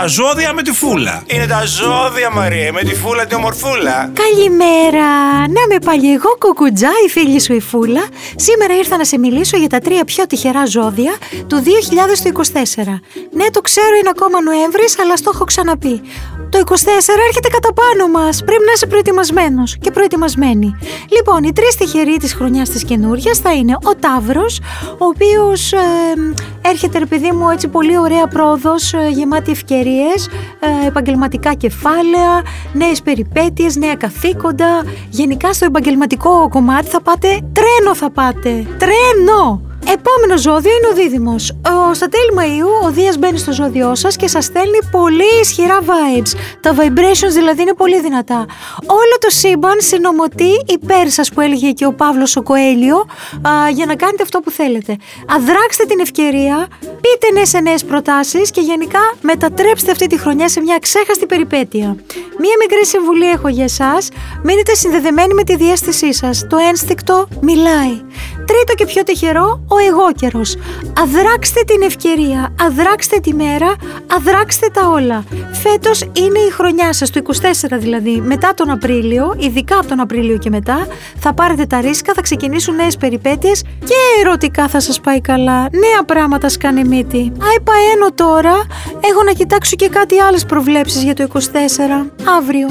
Τα ζώδια με τη φούλα. Είναι τα ζώδια, Μαρία, με τη φούλα τη ομορφούλα. Καλημέρα! Να με πάλι εγώ, κουκουτζά, η φίλη σου η Φούλα. Σήμερα ήρθα να σε μιλήσω για τα τρία πιο τυχερά ζώδια του 2024. Ναι, το ξέρω, είναι ακόμα Νοέμβρης, αλλά στο έχω ξαναπεί. Το 24 έρχεται κατά πάνω μας. Πρέπει να είσαι προετοιμασμένος και προετοιμασμένη. Λοιπόν, οι τρεις τυχεροί της χρονιάς της καινούριας θα είναι ο Ταύρος, ο οποίος έρχεται, ρε παιδί μου, έτσι πολύ ωραία πρόοδος, ε, γεμάτη ευκαιρίες, ε, επαγγελματικά κεφάλαια, νέες περιπέτειες, νέα καθήκοντα. Γενικά στο επαγγελματικό κομμάτι θα πάτε τρένο θα πάτε. Τρένο! Επόμενο ζώδιο είναι ο Δίδυμος. Στα τέλη Μαΐου ο Δίας μπαίνει στο ζώδιό σας και σας στέλνει πολύ ισχυρά vibes. Τα vibrations δηλαδή είναι πολύ δυνατά. Όλο το σύμπαν συνομωτεί υπέρ σα που έλεγε και ο Παύλος ο Κοέλιο για να κάνετε αυτό που θέλετε. Αδράξτε την ευκαιρία, πείτε ναι σε νέες προτάσεις και γενικά μετατρέψτε αυτή τη χρονιά σε μια ξέχαστη περιπέτεια. Μία μικρή συμβουλή έχω για εσάς. Μείνετε συνδεδεμένοι με τη διέστησή σας. Το ένστικτο μιλάει. Τρίτο και πιο τυχερό, ο εγώ καιρός. Αδράξτε την ευκαιρία, αδράξτε τη μέρα, αδράξτε τα όλα. Φέτος είναι η χρονιά σας, το 24 δηλαδή, μετά τον Απρίλιο, ειδικά από τον Απρίλιο και μετά, θα πάρετε τα ρίσκα, θα ξεκινήσουν νέες περιπέτειες και ερωτικά θα σας πάει καλά. Νέα πράγματα σκάνε μύτη. Άι παένω τώρα, έχω να κοιτάξω και κάτι άλλες προβλέψεις για το 24, αύριο.